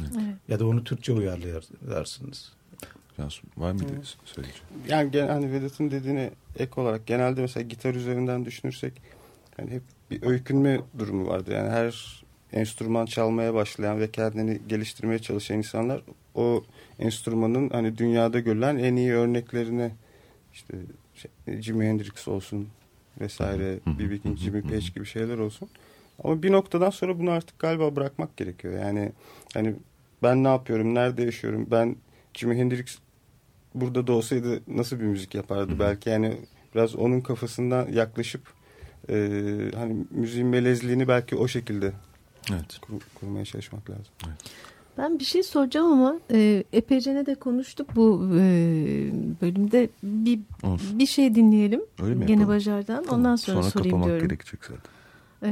Evet. Ya da onu Türkçe uyarlayarsınız. Cansu var mıydı söyleyeceğim? Yani gen, hani Vedat'ın dediğine ek olarak genelde mesela gitar üzerinden düşünürsek hani hep bir öykünme durumu vardı. Yani her enstrüman çalmaya başlayan ve kendini geliştirmeye çalışan insanlar o enstrümanın hani dünyada görülen en iyi örneklerini işte şey, Jimi Hendrix olsun vesaire, B.B. King, Jimmy Page gibi şeyler olsun. Ama bir noktadan sonra bunu artık galiba bırakmak gerekiyor. Yani hani ben ne yapıyorum, nerede yaşıyorum, ben Jimi Hendrix burada da olsaydı nasıl bir müzik yapardı belki yani biraz onun kafasından yaklaşıp e, hani müziğin melezliğini belki o şekilde Evet. kur- kurmaya çalışmak lazım. Ben bir şey soracağım ama e, epeyce ne de konuştuk bu e, bölümde. Bir, Olsun. bir şey dinleyelim. Öyle mi Gene? Bajar'dan. Tamam. Ondan sonra, sorayım kapamak diyorum. gerekecek zaten.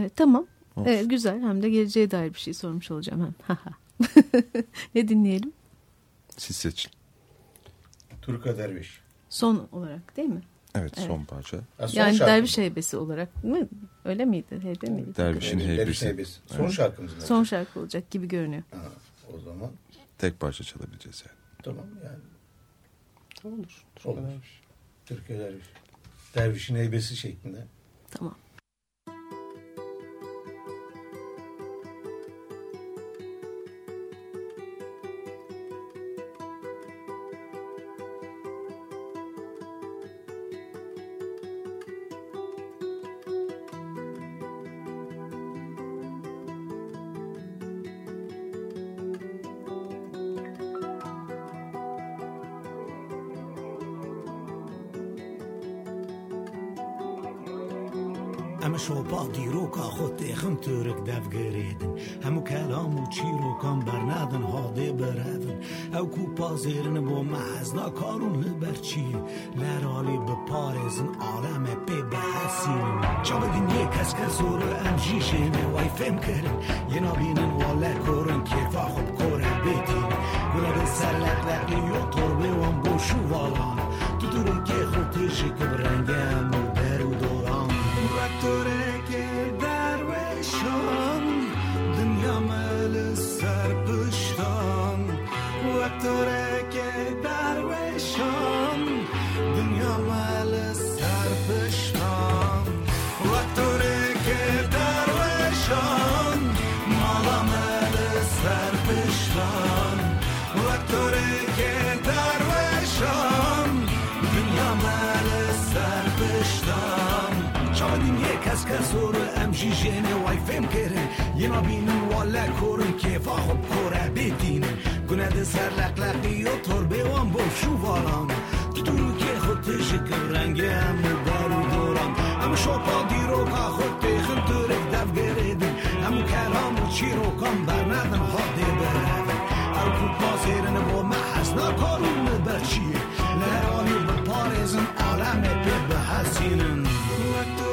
E, tamam. Olsun. E, güzel. Hem de geleceğe dair bir şey sormuş olacağım hem. Ne dinleyelim? Siz seçin. Turka Derviş. Son olarak değil mi? Evet, Evet. son parça. Ha, son yani derviş heybesi olarak mı? Öyle miydi? Heybe miydi? Dervişin Derviş heybesi. heybesi. Son Evet. şarkımız mı? Son şarkı olacak gibi görünüyor. Ha, o zaman Tek parça çalabileceğiz yani. tamam yani. Olur. Olur. Türkiye Derviş. Dervişin heybesi şeklinde. Tamam. خۆ تێخم تورک دەفگەرێدن هەموو کەلام و چیرۆکان بەرنادن هاادێ بەرەدن ئەو کوپازێرن بۆ مەحەزنا کارون لەبەرچی لەرالی بپارێزن ئالەمە پێ بەحەسین چابگین یە کەس کە زۆرە ئەم ژیژێنێ وای فێم کردن یەنابینن وا لە کۆرن کێفا خوب کۆرە بێتین گوڵە بێ سەر لەقلەقی یۆ تۆر بێوان بۆ شوواڵان تو دوورێکێ خۆ تێژی کە بڕەنگەم و دەر و زۆرە ئەمژی ژێنێ وای فێم کرن یما بینم که فا خوب کێفا بدین گونه ده سر لق لقی و تۆربێوان بۆ شوواڵام دوورکێ خۆ تشکم ڕەنگە ئەم بار و دۆران ئەم شۆپا دیرۆکا خۆت تێخن دف دەفگەرێدن ئەم کەرام و چیرۆکان بەرنادم هاتێ بەرەن ئەو کوپا سێرن بۆ مە حەسنا کارونە بەچیە لەڕانی بەپارێزم ئالامێ پێ بە حسینن. وەکتۆ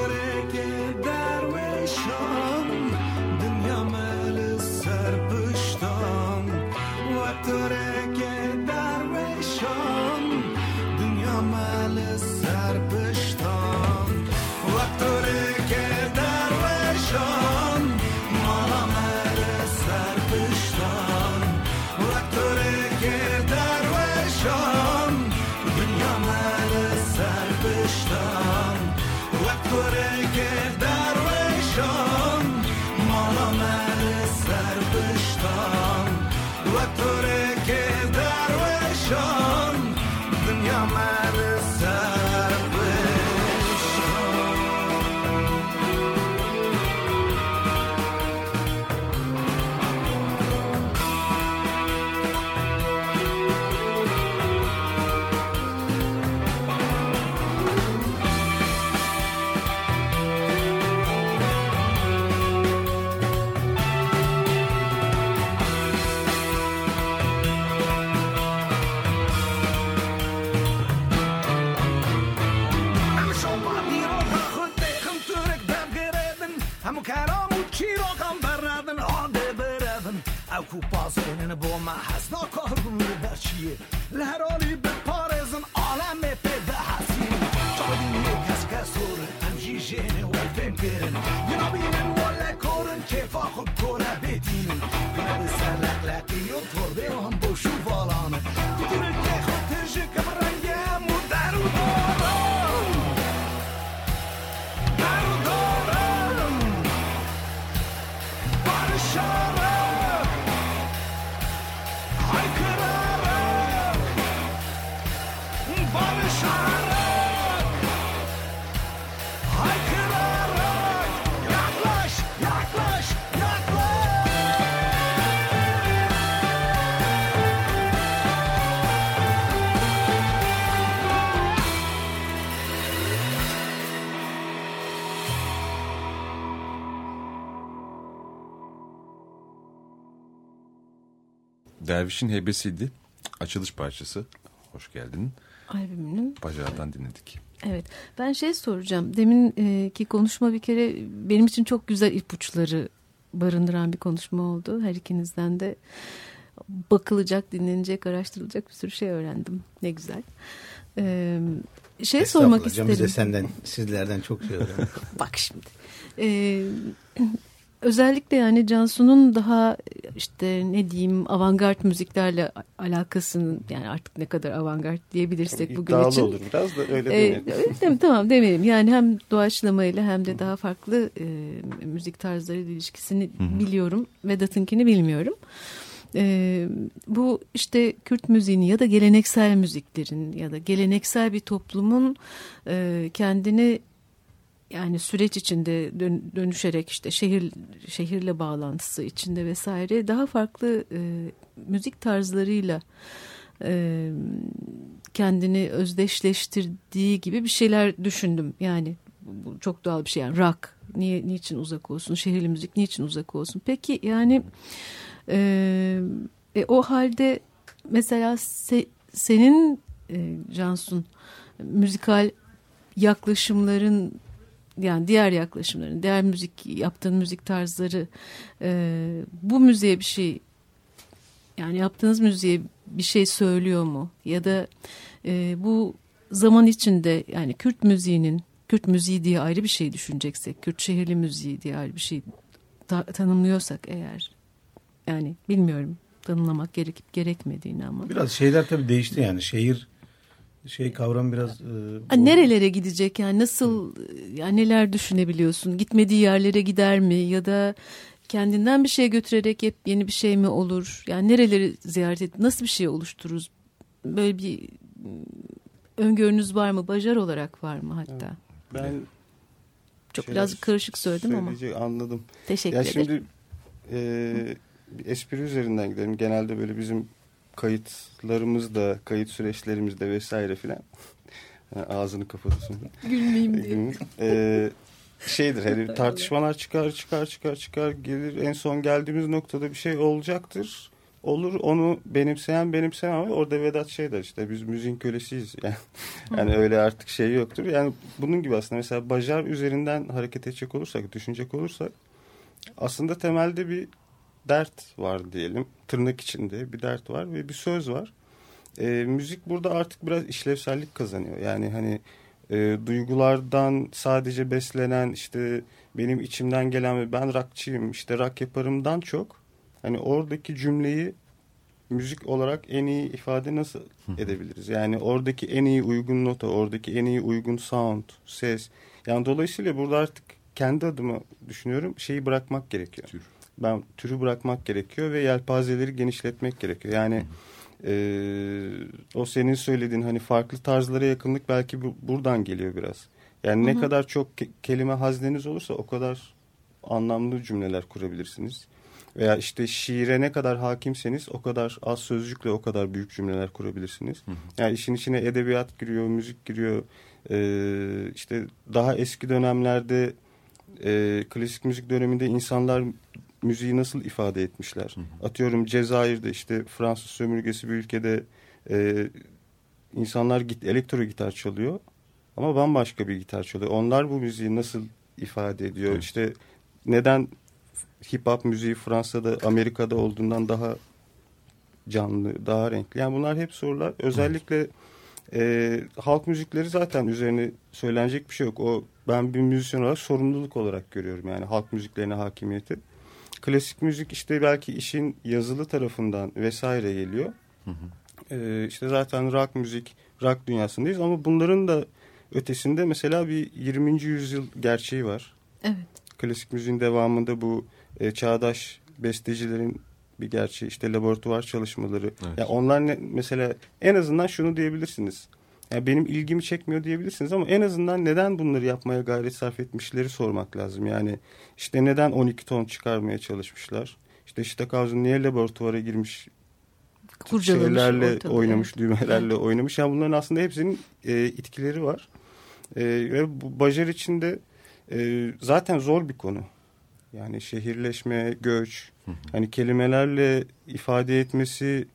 Derviş'in hebesiydi. Açılış parçası. Hoş geldin. Albümünün. Bacağından dinledik. Evet. Ben şey soracağım. Deminki konuşma bir kere benim için çok güzel ipuçları barındıran bir konuşma oldu. Her ikinizden de bakılacak, dinlenecek, araştırılacak bir sürü şey öğrendim. Ne güzel. Ee, şey sormak isterim. Biz de senden, sizlerden çok şey öğrendik. Bak şimdi. Ee, özellikle yani Cansu'nun daha işte ne diyeyim avantgard müziklerle alakasının yani artık ne kadar avantgard diyebilirsek bugün İddialı için. olur biraz da öyle Ee, demeyelim. öyle dem- tamam demeyelim. Yani hem doğaçlamayla hem de daha farklı e, müzik tarzlarıyla ilişkisini biliyorum. Vedat'ınkini bilmiyorum. E, bu işte Kürt müziğini ya da geleneksel müziklerin ya da geleneksel bir toplumun e, kendini yani süreç içinde dön- dönüşerek işte şehir şehirle bağlantısı içinde vesaire daha farklı e, müzik tarzlarıyla e, kendini özdeşleştirdiği gibi bir şeyler düşündüm. Yani bu çok doğal bir şey. Yani rock niye niçin uzak olsun? Şehirli müzik niçin uzak olsun? Peki yani e, e, o halde mesela se- senin e, Cansun müzikal yaklaşımların yani diğer yaklaşımların, diğer müzik yaptığın müzik tarzları e, bu müziğe bir şey yani yaptığınız müziğe bir şey söylüyor mu? Ya da e, bu zaman içinde yani Kürt müziğinin Kürt müziği diye ayrı bir şey düşüneceksek, Kürt şehirli müziği diye ayrı bir şey ta- tanımlıyorsak eğer yani bilmiyorum tanımlamak gerekip gerekmediğini ama. Biraz şeyler tabii değişti yani şehir şey kavram biraz... e, nerelere gidecek yani nasıl yani neler düşünebiliyorsun? Gitmediği yerlere gider mi ya da kendinden bir şey götürerek hep yeni bir şey mi olur? Yani nereleri ziyaret et nasıl bir şey oluştururuz? Böyle bir mm, öngörünüz var mı? Bajar olarak var mı hatta? Ben Çok biraz karışık söyledim ama. Anladım. Teşekkür Ya ederim. şimdi e, espri üzerinden gidelim. Genelde böyle bizim kayıtlarımızda, kayıt süreçlerimizde vesaire filan. Ağzını kapatırsın. Gülmeyeyim diye. Ee, şeydir hani tartışmalar çıkar çıkar çıkar çıkar gelir en son geldiğimiz noktada bir şey olacaktır. Olur onu benimseyen benimseyen ama orada Vedat şey der işte biz müziğin kölesiyiz. Yani, yani öyle artık şey yoktur. Yani bunun gibi aslında mesela Bajar üzerinden hareket edecek olursak, düşünecek olursak aslında temelde bir dert var diyelim. Tırnak içinde bir dert var ve bir söz var. E, müzik burada artık biraz işlevsellik kazanıyor. Yani hani e, duygulardan sadece beslenen işte benim içimden gelen ve ben rockçıyım işte rock yaparımdan çok hani oradaki cümleyi müzik olarak en iyi ifade nasıl edebiliriz? Yani oradaki en iyi uygun nota, oradaki en iyi uygun sound, ses. Yani dolayısıyla burada artık kendi adıma düşünüyorum şeyi bırakmak gerekiyor. Tür. Ben türü bırakmak gerekiyor ve yelpazeleri genişletmek gerekiyor. Yani e, o senin söylediğin hani farklı tarzlara yakınlık belki bu, buradan geliyor biraz. Yani ne kadar çok ke- kelime hazneniz olursa o kadar anlamlı cümleler kurabilirsiniz. Veya işte şiire ne kadar hakimseniz o kadar az sözcükle o kadar büyük cümleler kurabilirsiniz. Yani işin içine edebiyat giriyor, müzik giriyor. Ee, işte daha eski dönemlerde e, klasik müzik döneminde insanlar müziği nasıl ifade etmişler? Atıyorum Cezayir'de işte Fransız sömürgesi bir ülkede e, insanlar git elektro gitar çalıyor ama bambaşka bir gitar çalıyor. Onlar bu müziği nasıl ifade ediyor? Evet. İşte neden hip hop müziği Fransa'da Amerika'da olduğundan daha canlı, daha renkli. Yani bunlar hep sorular. Özellikle e, halk müzikleri zaten üzerine söylenecek bir şey yok. O ben bir müzisyen olarak sorumluluk olarak görüyorum yani halk müziklerine hakimiyeti. Klasik müzik işte belki işin yazılı tarafından vesaire geliyor. E, işte zaten rock müzik, rock dünyasındayız ama bunların da ötesinde mesela bir 20. yüzyıl gerçeği var Evet. klasik müziğin devamında bu e, çağdaş bestecilerin bir gerçeği işte laboratuvar çalışmaları. Evet. Ya onlar ne, mesela en azından şunu diyebilirsiniz. Ya benim ilgimi çekmiyor diyebilirsiniz ama en azından neden bunları yapmaya gayret sarf etmişleri sormak lazım. Yani işte neden 12 ton çıkarmaya çalışmışlar? İşte Stockhausen niye laboratuvara girmiş Kurcalamış şeylerle ortalığı, oynamış, evet. düğmelerle Evet. oynamış. Yani bunların aslında hepsinin e, itkileri var. E, ve bu Bajar içinde e, zaten zor bir konu. Yani şehirleşme, göç, hani kelimelerle ifade etmesi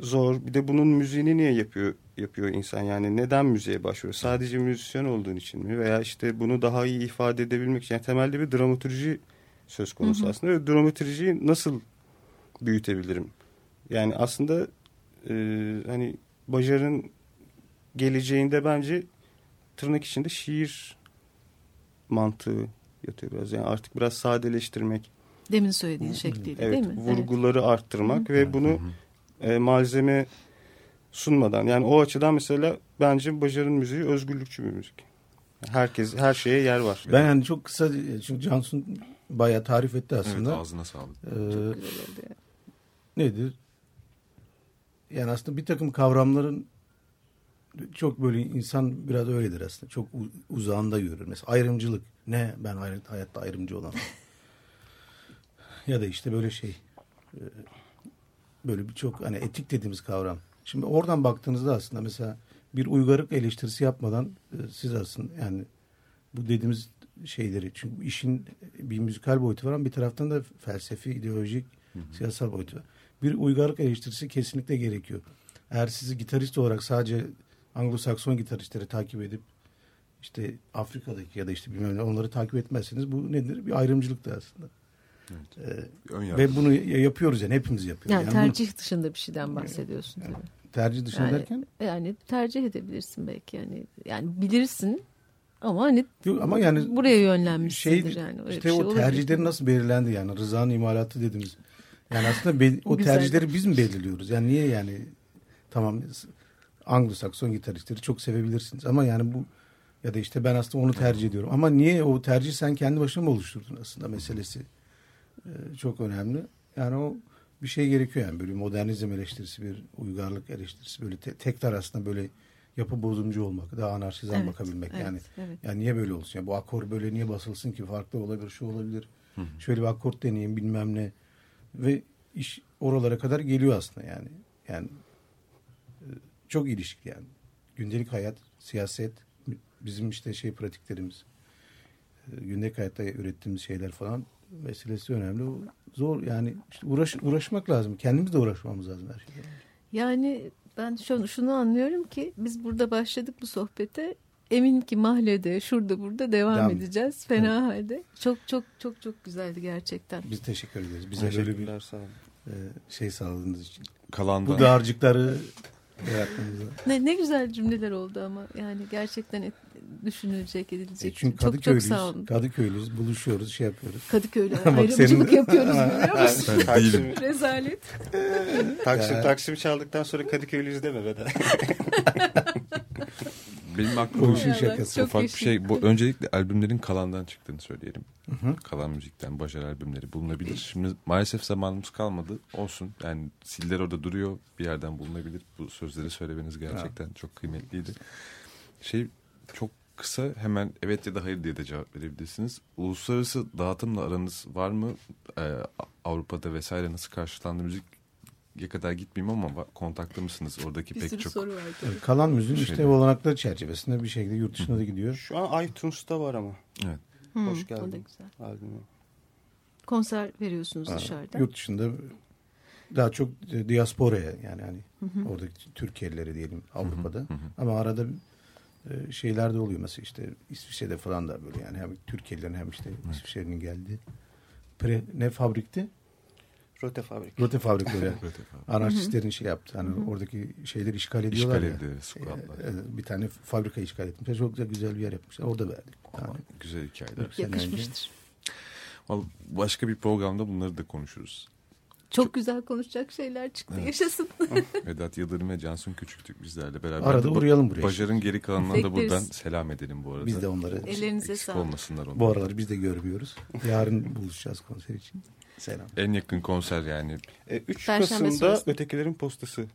zor. Bir de bunun müziğini niye yapıyor yapıyor insan? Yani neden müziğe başvuruyor? Sadece müzisyen olduğun için mi? Veya işte bunu daha iyi ifade edebilmek için. Yani temelde bir dramaturji söz konusu aslında. Ve dramaturjiyi nasıl büyütebilirim? Yani aslında e, hani Bajar'ın geleceğinde bence tırnak içinde şiir mantığı yatıyor biraz. Yani artık biraz sadeleştirmek, Demin söylediğin şekliyle evet, değil mi? vurguları arttırmak ve bunu e, malzeme sunmadan. Yani o açıdan mesela bence Bajar'ın müziği özgürlükçü bir müzik. Herkes her şeye yer var. Ben yani çok kısa çünkü Cansun bayağı tarif etti Evet aslında. ağzına sağlık. Ee, nedir? Yani aslında bir takım kavramların çok böyle insan biraz öyledir aslında. Çok uzağında yürür. Mesela ayrımcılık. Ne? Ben hayatta ayrımcı olamam. ya da işte böyle şey. e, Böyle birçok hani etik dediğimiz kavram. Şimdi oradan baktığınızda aslında mesela bir uygarlık eleştirisi yapmadan e, siz aslında yani bu dediğimiz şeyleri çünkü işin bir müzikal boyutu var ama bir taraftan da felsefi, ideolojik, siyasal boyutu var. Bir uygarlık eleştirisi kesinlikle gerekiyor. Eğer sizi gitarist olarak sadece Anglo-Sakson gitaristleri takip edip işte Afrika'daki ya da işte bilmem ne onları takip etmezseniz bu nedir? Bir ayrımcılıktır aslında. Ee, Ön yargı. ve bunu ya- yapıyoruz yani hepimiz yapıyoruz. Yani Yani, tercih dışında bir şeyden bahsediyorsun tabii. bu tercih dışında Yani, derken yani tercih edebilirsin belki yani. Yani bilirsin ama hani Yok, ama yani buraya yönlenmişsindir şey yani. Öyle işte şey o olabilir. tercihleri nasıl belirlendi yani rızanın imalatı dediğimiz. Yani aslında be- o Güzel. tercihleri biz mi belirliyoruz? Yani niye yani tamam Anglo-Sakson gitaristleri çok sevebilirsiniz ama yani bu ya da işte ben aslında onu tercih ediyorum. Ama niye o tercih sen kendi başına mı oluşturdun aslında meselesi Ee, çok önemli. Yani o bir şey gerekiyor yani böyle modernizm eleştirisi bir uygarlık eleştirisi böyle te- tekrar aslında böyle yapı bozumcu olmak, daha anarşizan Evet, bakabilmek evet, yani. evet. Yani niye böyle olsun? Ya bu akor böyle niye basılsın ki? Farklı olabilir, şu olabilir. Şöyle bir akort deneyeyim bilmem ne. Ve iş oralara kadar geliyor aslında yani. Yani e, çok ilişkili yani. Gündelik hayat, siyaset, bizim işte şey pratiklerimiz, e, gündelik hayatta ürettiğimiz şeyler falan meselesi önemli. Zor yani işte uğraş, uğraşmak lazım. Kendimiz de uğraşmamız lazım her şeyden. Yani ben şunu, şunu anlıyorum ki biz burada başladık bu sohbete. Eminim ki mahallede, şurada burada devam Devam. edeceğiz. Fena halde. Çok çok çok çok güzeldi gerçekten. Biz teşekkür ederiz. Bize böyle bir sağ olun. e, şey sağladığınız için. Kalandan Bu dağarcıkları yaratmamıza. Ne, ne güzel cümleler oldu ama yani gerçekten et- düşünülecek, E edilecek. çünkü çok çok Kadıköylüyüz. Kadıköylüyüz. Buluşuyoruz, şey yapıyoruz. Kadıköy'le Bak ayrımcılık senin- yapıyoruz biliyor musun? değilim. Rezalet. Taksim. Taksim çaldıktan sonra Kadıköylüyüz deme be. Benim aklıma Bu işin şakası. çok ufak bir yaşa. şey. Bu öncelikle albümlerin kalandan çıktığını söyleyelim. Kalan müzikten Bajar albümleri bulunabilir. Şimdi maalesef zamanımız kalmadı. Olsun. Yani siller orada duruyor. Bir yerden bulunabilir. Bu sözleri söylemeniz gerçekten çok kıymetliydi. Şey çok kısa hemen evet ya da hayır diye de cevap verebilirsiniz. Uluslararası dağıtımla aranız var mı? Ee, Avrupa'da vesaire nasıl karşılandı müzik? Ya kadar gitmeyeyim ama kontakta mısınız? Oradaki Bir pek sürü çok soru var. Yani kalan müziğin işte değil. olanakları çerçevesinde bir şekilde yurt dışına da gidiyor. Şu an iTunes'ta var ama. Evet. Hmm, Hoş geldin. Albümü. Konser veriyorsunuz Ha, dışarıda. Yurt dışında daha çok diasporaya yani hani oradaki Türkiye'lileri diyelim Avrupa'da. Ama arada e, şeyler de oluyor mesela işte İsviçre'de falan da böyle yani hem Türkiye'lilerin hem işte İsviçre'nin geldi. Pre, ne fabrikti? Rote Fabrik. Rote fabrikleri. Anarşistlerin şey yaptı. Hani oradaki şeyleri işgal ediyorlar İşgal ya. ediyor, squatlar. E, e, bir tane fabrika işgal etmişler. Çok güzel, güzel bir yer yapmışlar. Orada verdik. Yani, Güzel hikayeler. önce. Yakışmıştır. Vallahi Başka bir programda bunları da konuşuruz. Çok güzel konuşacak şeyler çıktı. Yaşasın. Vedat Yıldırım ve Cansun Küçüktük bizlerle beraber. Arada uğrayalım buraya. Bajar'ın geri kalanına da buradan selam edelim bu arada. Biz de onları Ellerinize Eksik sağlık. olmasınlar onlar. bu aralar biz de görmüyoruz. Yarın buluşacağız konser için. Selam. En yakın konser yani. E, 3 Perşembe Kasım'da sonrası. Ötekilerin Postası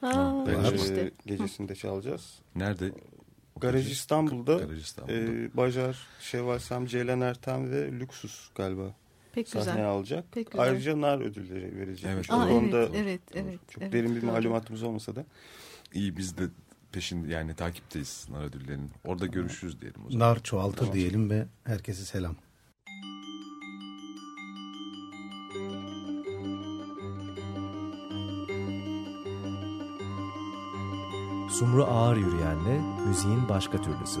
Ha, Ben e, işte. gecesinde çalacağız. Nerede? Garaj İstanbul'da, Garaj İstanbul'da. e, Bajar, Şevval Sam, Ceylan Ertem ve Lüksus galiba Pek sahne güzel. alacak. Pek güzel. Ayrıca nar ödülleri verecek. Evet, Aa, konuda evet, evet, evet. çok evet, derin bir doğru. malumatımız olmasa da. İyi biz de peşin yani takipteyiz nar ödüllerinin. Orada görüşürüz diyelim o zaman. Nar çoğaltır Tamam. diyelim ve herkese selam. Sumru Ağır Yürüyen'le müziğin başka türlüsü.